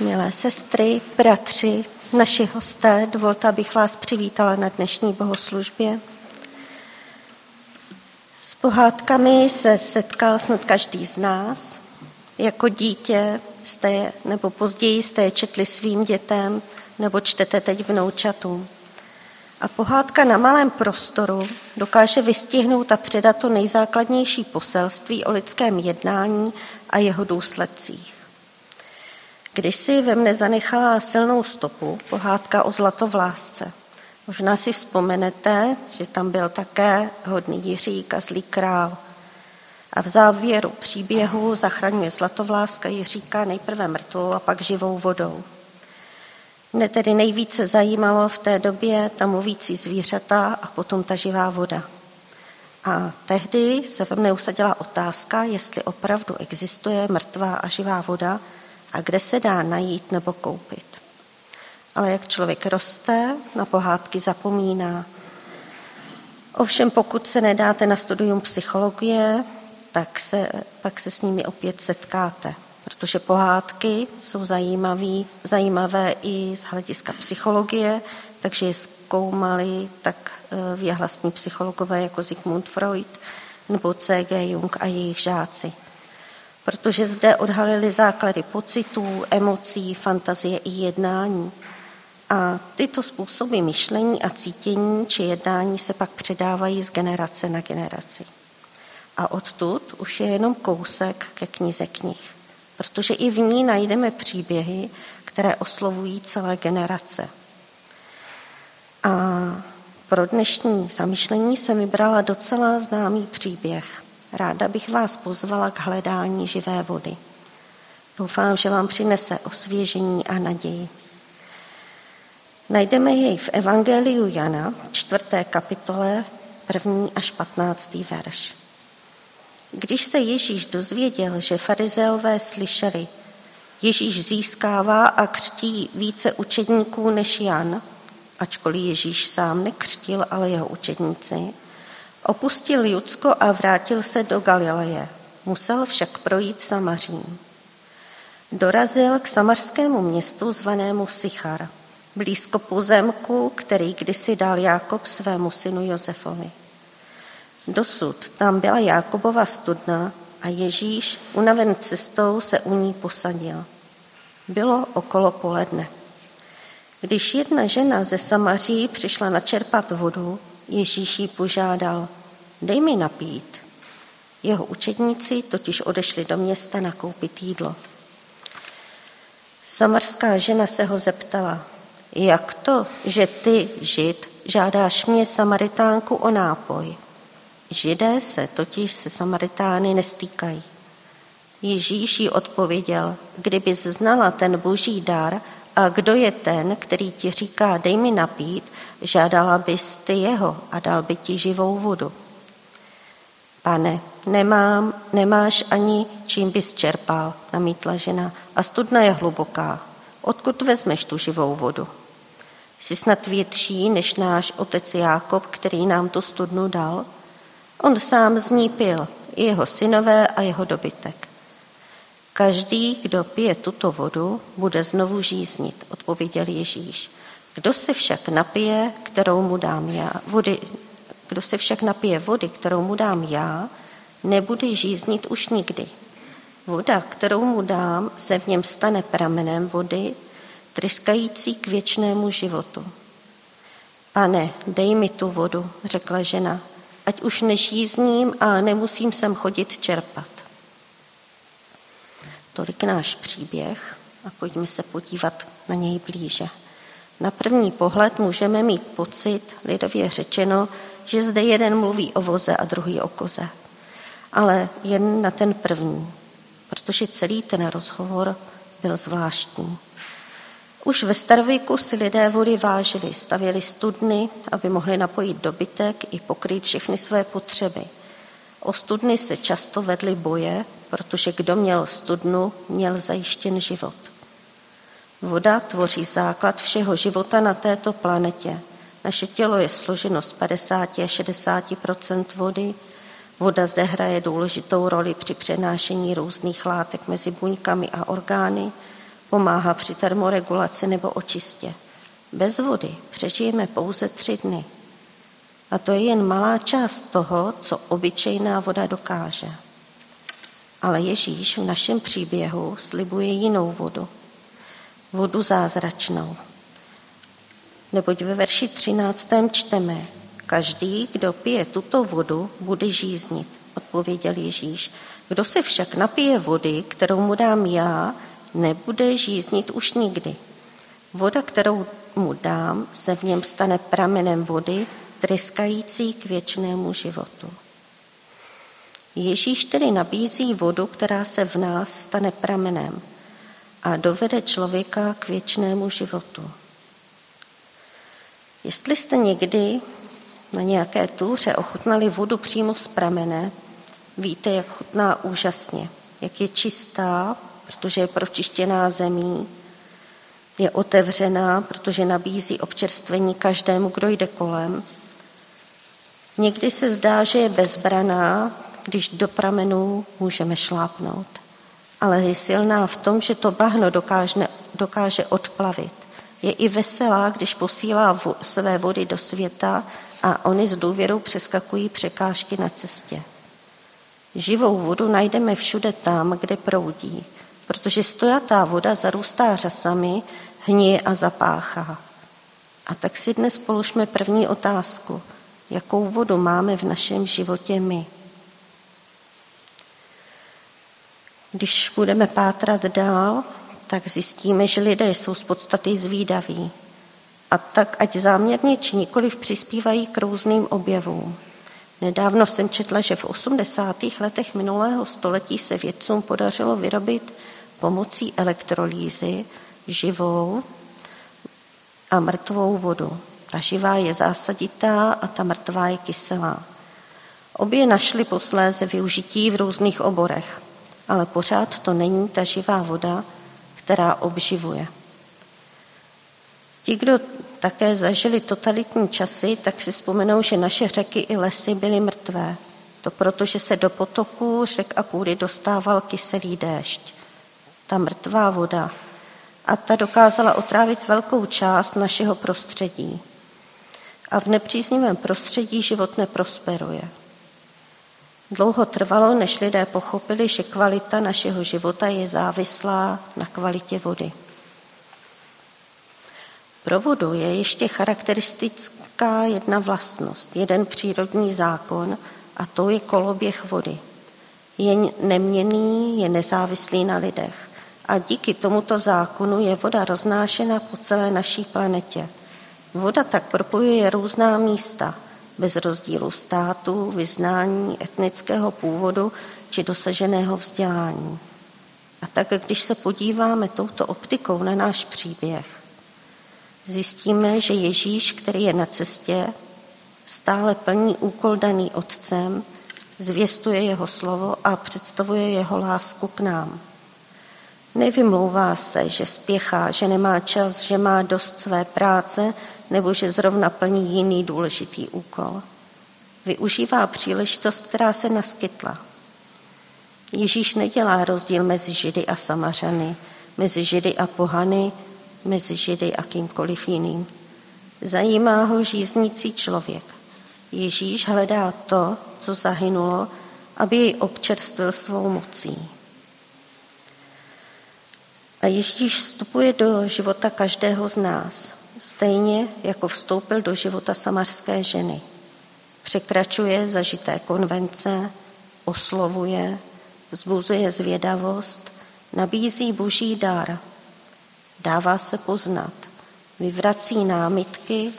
Milé sestry, bratři, naši hosté, dovolte, abych vás přivítala na dnešní bohoslužbě. S pohádkami se setkal snad každý z nás. Jako dítě jste je, nebo později jste je četli svým dětem, nebo čtete teď vnoučatům. A pohádka na malém prostoru dokáže vystihnout a předat to nejzákladnější poselství o lidském jednání a jeho důsledcích. Kdysi ve mne zanechala silnou stopu pohádka o zlatovlásce. Možná si vzpomenete, že tam byl také hodný Jiřík a zlý král. A v závěru příběhu zachraňuje zlatovláska Jiříka nejprve mrtvou a pak živou vodou. Mne tedy nejvíce zajímalo v té době ta mluvící zvířata a potom ta živá voda. A tehdy se ve mne usadila otázka, jestli opravdu existuje mrtvá a živá voda a kde se dá najít nebo koupit. Ale jak člověk roste, na pohádky zapomíná. Ovšem pokud se nedáte na studium psychologie, tak se, pak se s nimi opět setkáte, protože pohádky jsou zajímavý, zajímavé i z hlediska psychologie, takže je zkoumali tak eh, věhlasní psychologové jako Sigmund Freud nebo C.G. Jung a jejich žáci protože zde odhalili základy pocitů, emocí, fantazie i jednání. A tyto způsoby myšlení a cítění či jednání se pak předávají z generace na generaci. A odtud už je jenom kousek ke knize knih, protože i v ní najdeme příběhy, které oslovují celé generace. A pro dnešní zamyšlení jsem vybrala docela známý příběh – Ráda bych vás pozvala k hledání živé vody. Doufám, že vám přinese osvěžení a naději. Najdeme jej v Evangeliu Jana, čtvrté kapitole, první až patnáctý verš. Když se Ježíš dozvěděl, že farizeové slyšeli, Ježíš získává a křtí více učedníků než Jan, ačkoliv Ježíš sám nekřtil, ale jeho učedníci, Opustil Judsko a vrátil se do Galileje. Musel však projít Samařím. Dorazil k samařskému městu zvanému Sichar, blízko pozemku, který kdysi dal Jákob svému synu Josefovi. Dosud tam byla Jákobova studna a Ježíš, unaven cestou, se u ní posadil. Bylo okolo poledne. Když jedna žena ze Samaří přišla načerpat vodu, Ježíš jí požádal, dej mi napít. Jeho učedníci totiž odešli do města nakoupit jídlo. Samarská žena se ho zeptala, jak to, že ty, žid, žádáš mě Samaritánku o nápoj? Židé se totiž se Samaritány nestýkají. Ježíš jí odpověděl, kdybys znala ten boží dar a kdo je ten, který ti říká, dej mi napít, žádala bys ty jeho a dal by ti živou vodu. Pane, nemám, nemáš ani čím bys čerpal, namítla žena, a studna je hluboká. Odkud vezmeš tu živou vodu? Jsi snad větší než náš otec Jákob, který nám tu studnu dal? On sám z ní pil, i jeho synové a jeho dobytek. Každý, kdo pije tuto vodu, bude znovu žíznit, odpověděl Ježíš. Kdo se však napije, kterou mu dám já, vody, kdo se však napije vody, kterou mu dám já, nebude žíznit už nikdy. Voda, kterou mu dám, se v něm stane pramenem vody, tryskající k věčnému životu. Pane, dej mi tu vodu, řekla žena, ať už nežízním a nemusím sem chodit čerpat. Tolik náš příběh a pojďme se podívat na něj blíže. Na první pohled můžeme mít pocit, lidově řečeno, že zde jeden mluví o voze a druhý o koze. Ale jen na ten první, protože celý ten rozhovor byl zvláštní. Už ve starověku si lidé vody vážili, stavěli studny, aby mohli napojit dobytek i pokrýt všechny své potřeby. O studny se často vedly boje, protože kdo měl studnu, měl zajištěn život. Voda tvoří základ všeho života na této planetě. Naše tělo je složeno z 50 a 60% vody. Voda zde hraje důležitou roli při přenášení různých látek mezi buňkami a orgány. Pomáhá při termoregulaci nebo očistě. Bez vody přežijeme pouze tři dny. A to je jen malá část toho, co obyčejná voda dokáže. Ale Ježíš v našem příběhu slibuje jinou vodu. Vodu zázračnou. Neboť ve verši 13. čteme, každý, kdo pije tuto vodu, bude žíznit, odpověděl Ježíš. Kdo se však napije vody, kterou mu dám já, nebude žíznit už nikdy. Voda, kterou mu dám, se v něm stane pramenem vody, tryskající k věčnému životu. Ježíš tedy nabízí vodu, která se v nás stane pramenem a dovede člověka k věčnému životu. Jestli jste někdy na nějaké túře ochutnali vodu přímo z pramene, víte, jak chutná úžasně, jak je čistá, protože je pročištěná zemí, je otevřená, protože nabízí občerstvení každému, kdo jde kolem. Někdy se zdá, že je bezbraná, když do pramenů můžeme šlápnout. Ale je silná v tom, že to bahno dokáže, dokáže odplavit. Je i veselá, když posílá vo, své vody do světa a oni s důvěrou přeskakují překážky na cestě. Živou vodu najdeme všude tam, kde proudí, protože stojatá voda zarůstá řasami, hníje a zapáchá. A tak si dnes položme první otázku. Jakou vodu máme v našem životě my? Když budeme pátrat dál, tak zjistíme, že lidé jsou z podstaty zvídaví. A tak, ať záměrně či nikoliv přispívají k různým objevům. Nedávno jsem četla, že v 80. letech minulého století se vědcům podařilo vyrobit pomocí elektrolýzy živou a mrtvou vodu. Ta živá je zásaditá a ta mrtvá je kyselá. Obě našly posléze využití v různých oborech, ale pořád to není ta živá voda, která obživuje. Ti, kdo také zažili totalitní časy, tak si vzpomenou, že naše řeky i lesy byly mrtvé. To proto, že se do potoků, řek a půdy dostával kyselý déšť. Ta mrtvá voda. A ta dokázala otrávit velkou část našeho prostředí. A v nepříznivém prostředí život neprosperuje. Dlouho trvalo, než lidé pochopili, že kvalita našeho života je závislá na kvalitě vody. Pro vodu je ještě charakteristická jedna vlastnost, jeden přírodní zákon a to je koloběh vody. Je neměný, je nezávislý na lidech a díky tomuto zákonu je voda roznášena po celé naší planetě. Voda tak propojuje různá místa, bez rozdílu státu, vyznání, etnického původu či dosaženého vzdělání. A tak, když se podíváme touto optikou na náš příběh, zjistíme, že Ježíš, který je na cestě, stále plní úkol daný Otcem, zvěstuje jeho slovo a představuje jeho lásku k nám. Nevymlouvá se, že spěchá, že nemá čas, že má dost své práce nebo že zrovna plní jiný důležitý úkol. Využívá příležitost, která se naskytla. Ježíš nedělá rozdíl mezi Židy a Samařany, mezi Židy a pohany, mezi Židy a kýmkoliv jiným. Zajímá ho žíznící člověk. Ježíš hledá to, co zahynulo, aby jej občerstvil svou mocí. A Ježíš vstupuje do života každého z nás, stejně jako vstoupil do života samarské ženy. Překračuje zažité konvence, oslovuje, vzbuzuje zvědavost, nabízí boží dar, dává se poznat, vyvrací námitky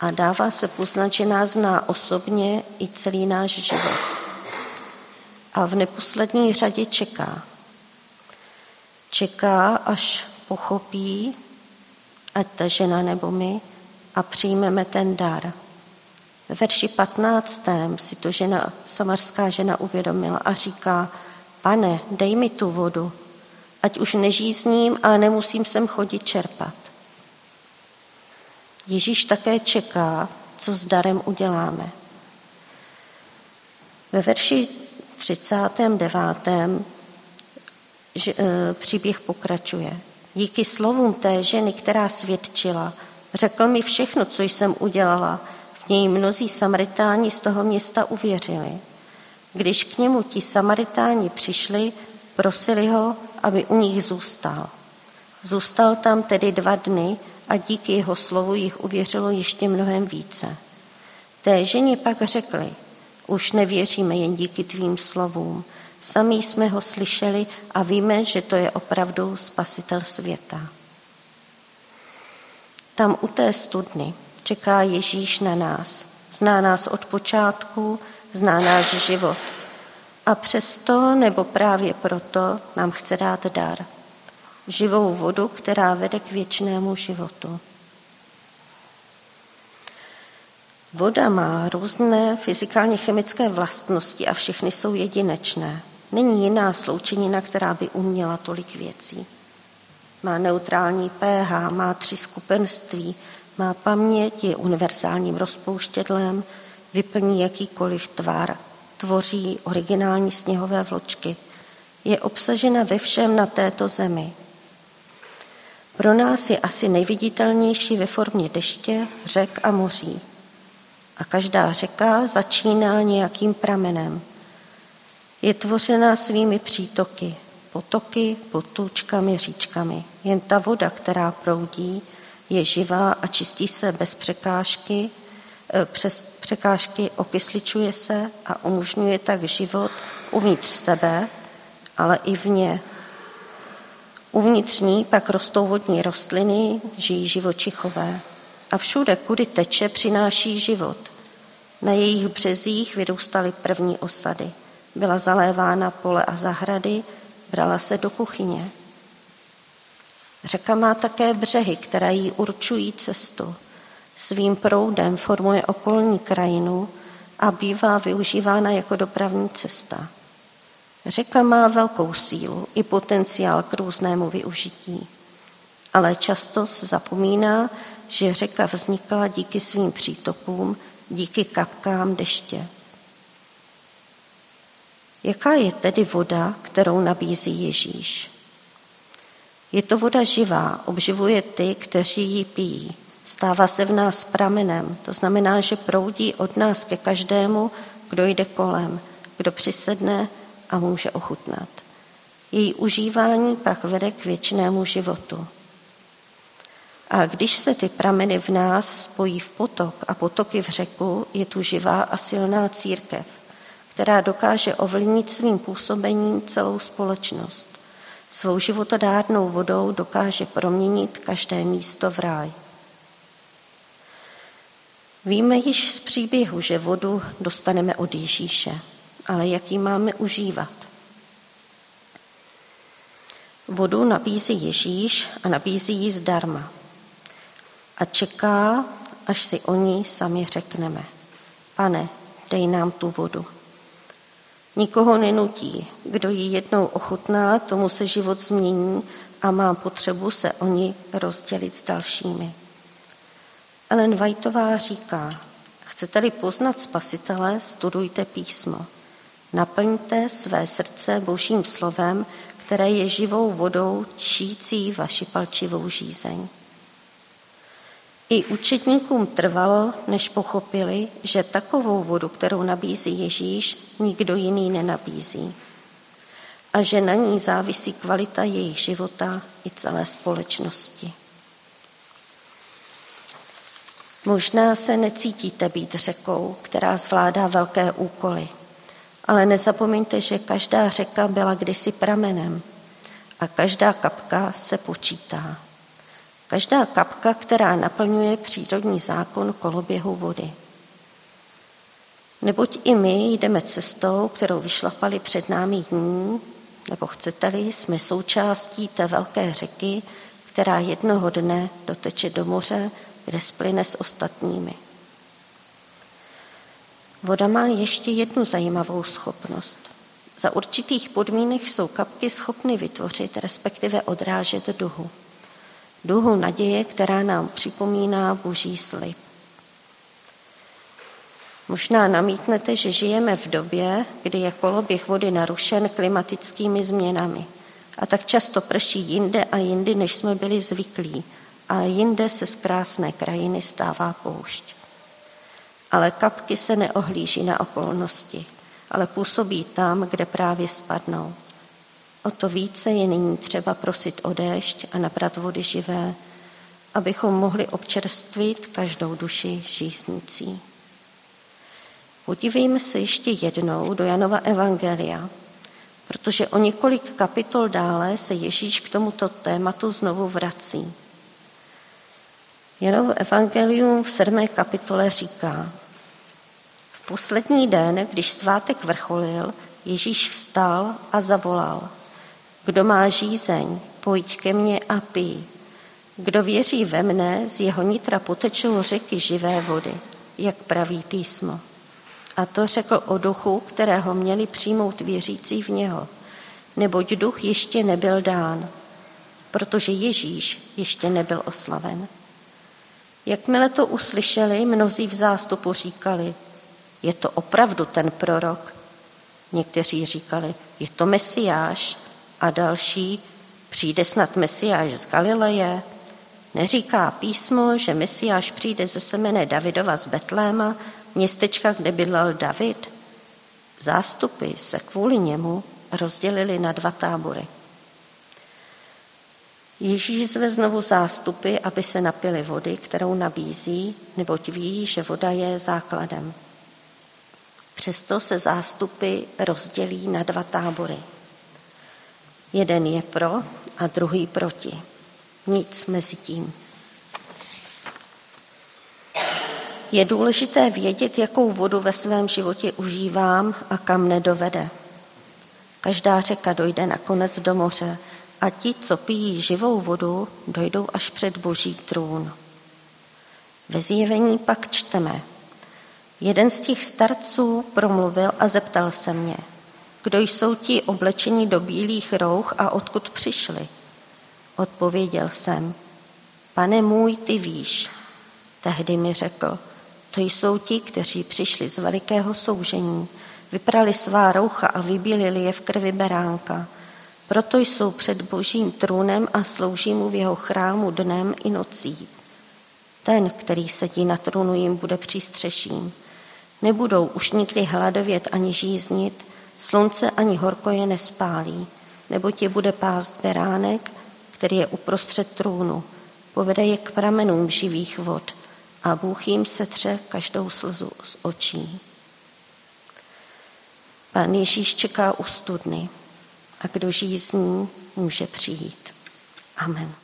a dává se poznat, že nás zná osobně i celý náš život. A v neposlední řadě čeká, čeká, až pochopí, ať ta žena nebo my, a přijmeme ten dar. Ve verši 15. si to žena, samarská žena uvědomila a říká, pane, dej mi tu vodu, ať už nežízním a nemusím sem chodit čerpat. Ježíš také čeká, co s darem uděláme. Ve verši 39 že, e, příběh pokračuje. Díky slovům té ženy, která svědčila, řekl mi všechno, co jsem udělala. V něj mnozí samaritáni z toho města uvěřili. Když k němu ti samaritáni přišli, prosili ho, aby u nich zůstal. Zůstal tam tedy dva dny a díky jeho slovu jich uvěřilo ještě mnohem více. Té ženě pak řekli, už nevěříme jen díky tvým slovům, sami jsme ho slyšeli a víme, že to je opravdu spasitel světa. Tam u té studny čeká Ježíš na nás. Zná nás od počátku, zná náš život. A přesto, nebo právě proto, nám chce dát dar. Živou vodu, která vede k věčnému životu. Voda má různé fyzikálně chemické vlastnosti a všechny jsou jedinečné. Není jiná sloučenina, která by uměla tolik věcí. Má neutrální pH, má tři skupenství, má paměť, je univerzálním rozpouštědlem, vyplní jakýkoliv tvar, tvoří originální sněhové vločky. Je obsažena ve všem na této zemi. Pro nás je asi nejviditelnější ve formě deště, řek a moří. A každá řeka začíná nějakým pramenem. Je tvořena svými přítoky, potoky, potůčkami, říčkami. Jen ta voda, která proudí, je živá a čistí se bez překážky, e, přes překážky okysličuje se a umožňuje tak život uvnitř sebe, ale i vně. Uvnitř ní pak rostou vodní rostliny, žijí živočichové. A všude, kudy teče, přináší život. Na jejich březích vyrůstaly první osady. Byla zalévána pole a zahrady, brala se do kuchyně. Řeka má také břehy, které jí určují cestu. Svým proudem formuje okolní krajinu a bývá využívána jako dopravní cesta. Řeka má velkou sílu i potenciál k různému využití, ale často se zapomíná, že řeka vznikla díky svým přítokům, díky kapkám deště. Jaká je tedy voda, kterou nabízí Ježíš? Je to voda živá, obživuje ty, kteří ji pijí. Stává se v nás pramenem, to znamená, že proudí od nás ke každému, kdo jde kolem, kdo přisedne a může ochutnat. Její užívání pak vede k věčnému životu. A když se ty prameny v nás spojí v potok a potoky v řeku, je tu živá a silná církev, která dokáže ovlivnit svým působením celou společnost. Svou životodárnou vodou dokáže proměnit každé místo v ráj. Víme již z příběhu, že vodu dostaneme od Ježíše, ale jak ji máme užívat? Vodu nabízí Ježíš a nabízí ji zdarma. A čeká, až si o ní sami řekneme. Pane, dej nám tu vodu. Nikoho nenutí. Kdo ji jednou ochutná, tomu se život změní a má potřebu se o ní rozdělit s dalšími. Ellen Whiteová říká, chcete-li poznat spasitele, studujte písmo. Naplňte své srdce božím slovem, které je živou vodou čící vaši palčivou žízeň. I učedníkům trvalo, než pochopili, že takovou vodu, kterou nabízí Ježíš, nikdo jiný nenabízí. A že na ní závisí kvalita jejich života i celé společnosti. Možná se necítíte být řekou, která zvládá velké úkoly, ale nezapomeňte, že každá řeka byla kdysi pramenem a každá kapka se počítá. Každá kapka, která naplňuje přírodní zákon koloběhu vody. Neboť i my jdeme cestou, kterou vyšlapali před námi jiní, nebo chcete-li, jsme součástí té velké řeky, která jednoho dne doteče do moře, kde splyne s ostatními. Voda má ještě jednu zajímavou schopnost. Za určitých podmínek jsou kapky schopny vytvořit, respektive odrážet duhu duhu naděje, která nám připomíná boží slib. Možná namítnete, že žijeme v době, kdy je koloběh vody narušen klimatickými změnami. A tak často prší jinde a jindy, než jsme byli zvyklí. A jinde se z krásné krajiny stává poušť. Ale kapky se neohlíží na okolnosti, ale působí tam, kde právě spadnou. O to více je nyní třeba prosit o déšť a nabrat vody živé, abychom mohli občerstvit každou duši žíznící. Podívejme se ještě jednou do Janova Evangelia, protože o několik kapitol dále se Ježíš k tomuto tématu znovu vrací. Janovo Evangelium v sedmé kapitole říká, v poslední den, když svátek vrcholil, Ježíš vstal a zavolal, kdo má žízeň, pojď ke mně a pij. Kdo věří ve mne, z jeho nitra potečou řeky živé vody, jak praví písmo. A to řekl o duchu, kterého měli přijmout věřící v něho, neboť duch ještě nebyl dán, protože Ježíš ještě nebyl oslaven. Jakmile to uslyšeli, mnozí v zástupu říkali, je to opravdu ten prorok. Někteří říkali, je to Mesiáš a další, přijde snad Mesiáš z Galileje. Neříká písmo, že Mesiáš přijde ze semene Davidova z Betléma, městečka, kde bydlel David? Zástupy se kvůli němu rozdělili na dva tábory. Ježíš zve znovu zástupy, aby se napili vody, kterou nabízí, neboť ví, že voda je základem. Přesto se zástupy rozdělí na dva tábory. Jeden je pro a druhý proti. Nic mezi tím. Je důležité vědět, jakou vodu ve svém životě užívám a kam nedovede. Každá řeka dojde nakonec do moře a ti, co pijí živou vodu, dojdou až před boží trůn. Ve zjevení pak čteme. Jeden z těch starců promluvil a zeptal se mě, kdo jsou ti oblečení do bílých rouch a odkud přišli? Odpověděl jsem, pane můj, ty víš. Tehdy mi řekl, to jsou ti, kteří přišli z velikého soužení, vyprali svá roucha a vybílili je v krvi beránka. Proto jsou před božím trůnem a slouží mu v jeho chrámu dnem i nocí. Ten, který sedí na trůnu, jim bude přístřeším. Nebudou už nikdy hladovět ani žíznit, slunce ani horko je nespálí, nebo tě bude pást beránek, který je uprostřed trůnu. Povede je k pramenům živých vod a Bůh jim setře každou slzu z očí. Pán Ježíš čeká u studny a kdo žízní, může přijít. Amen.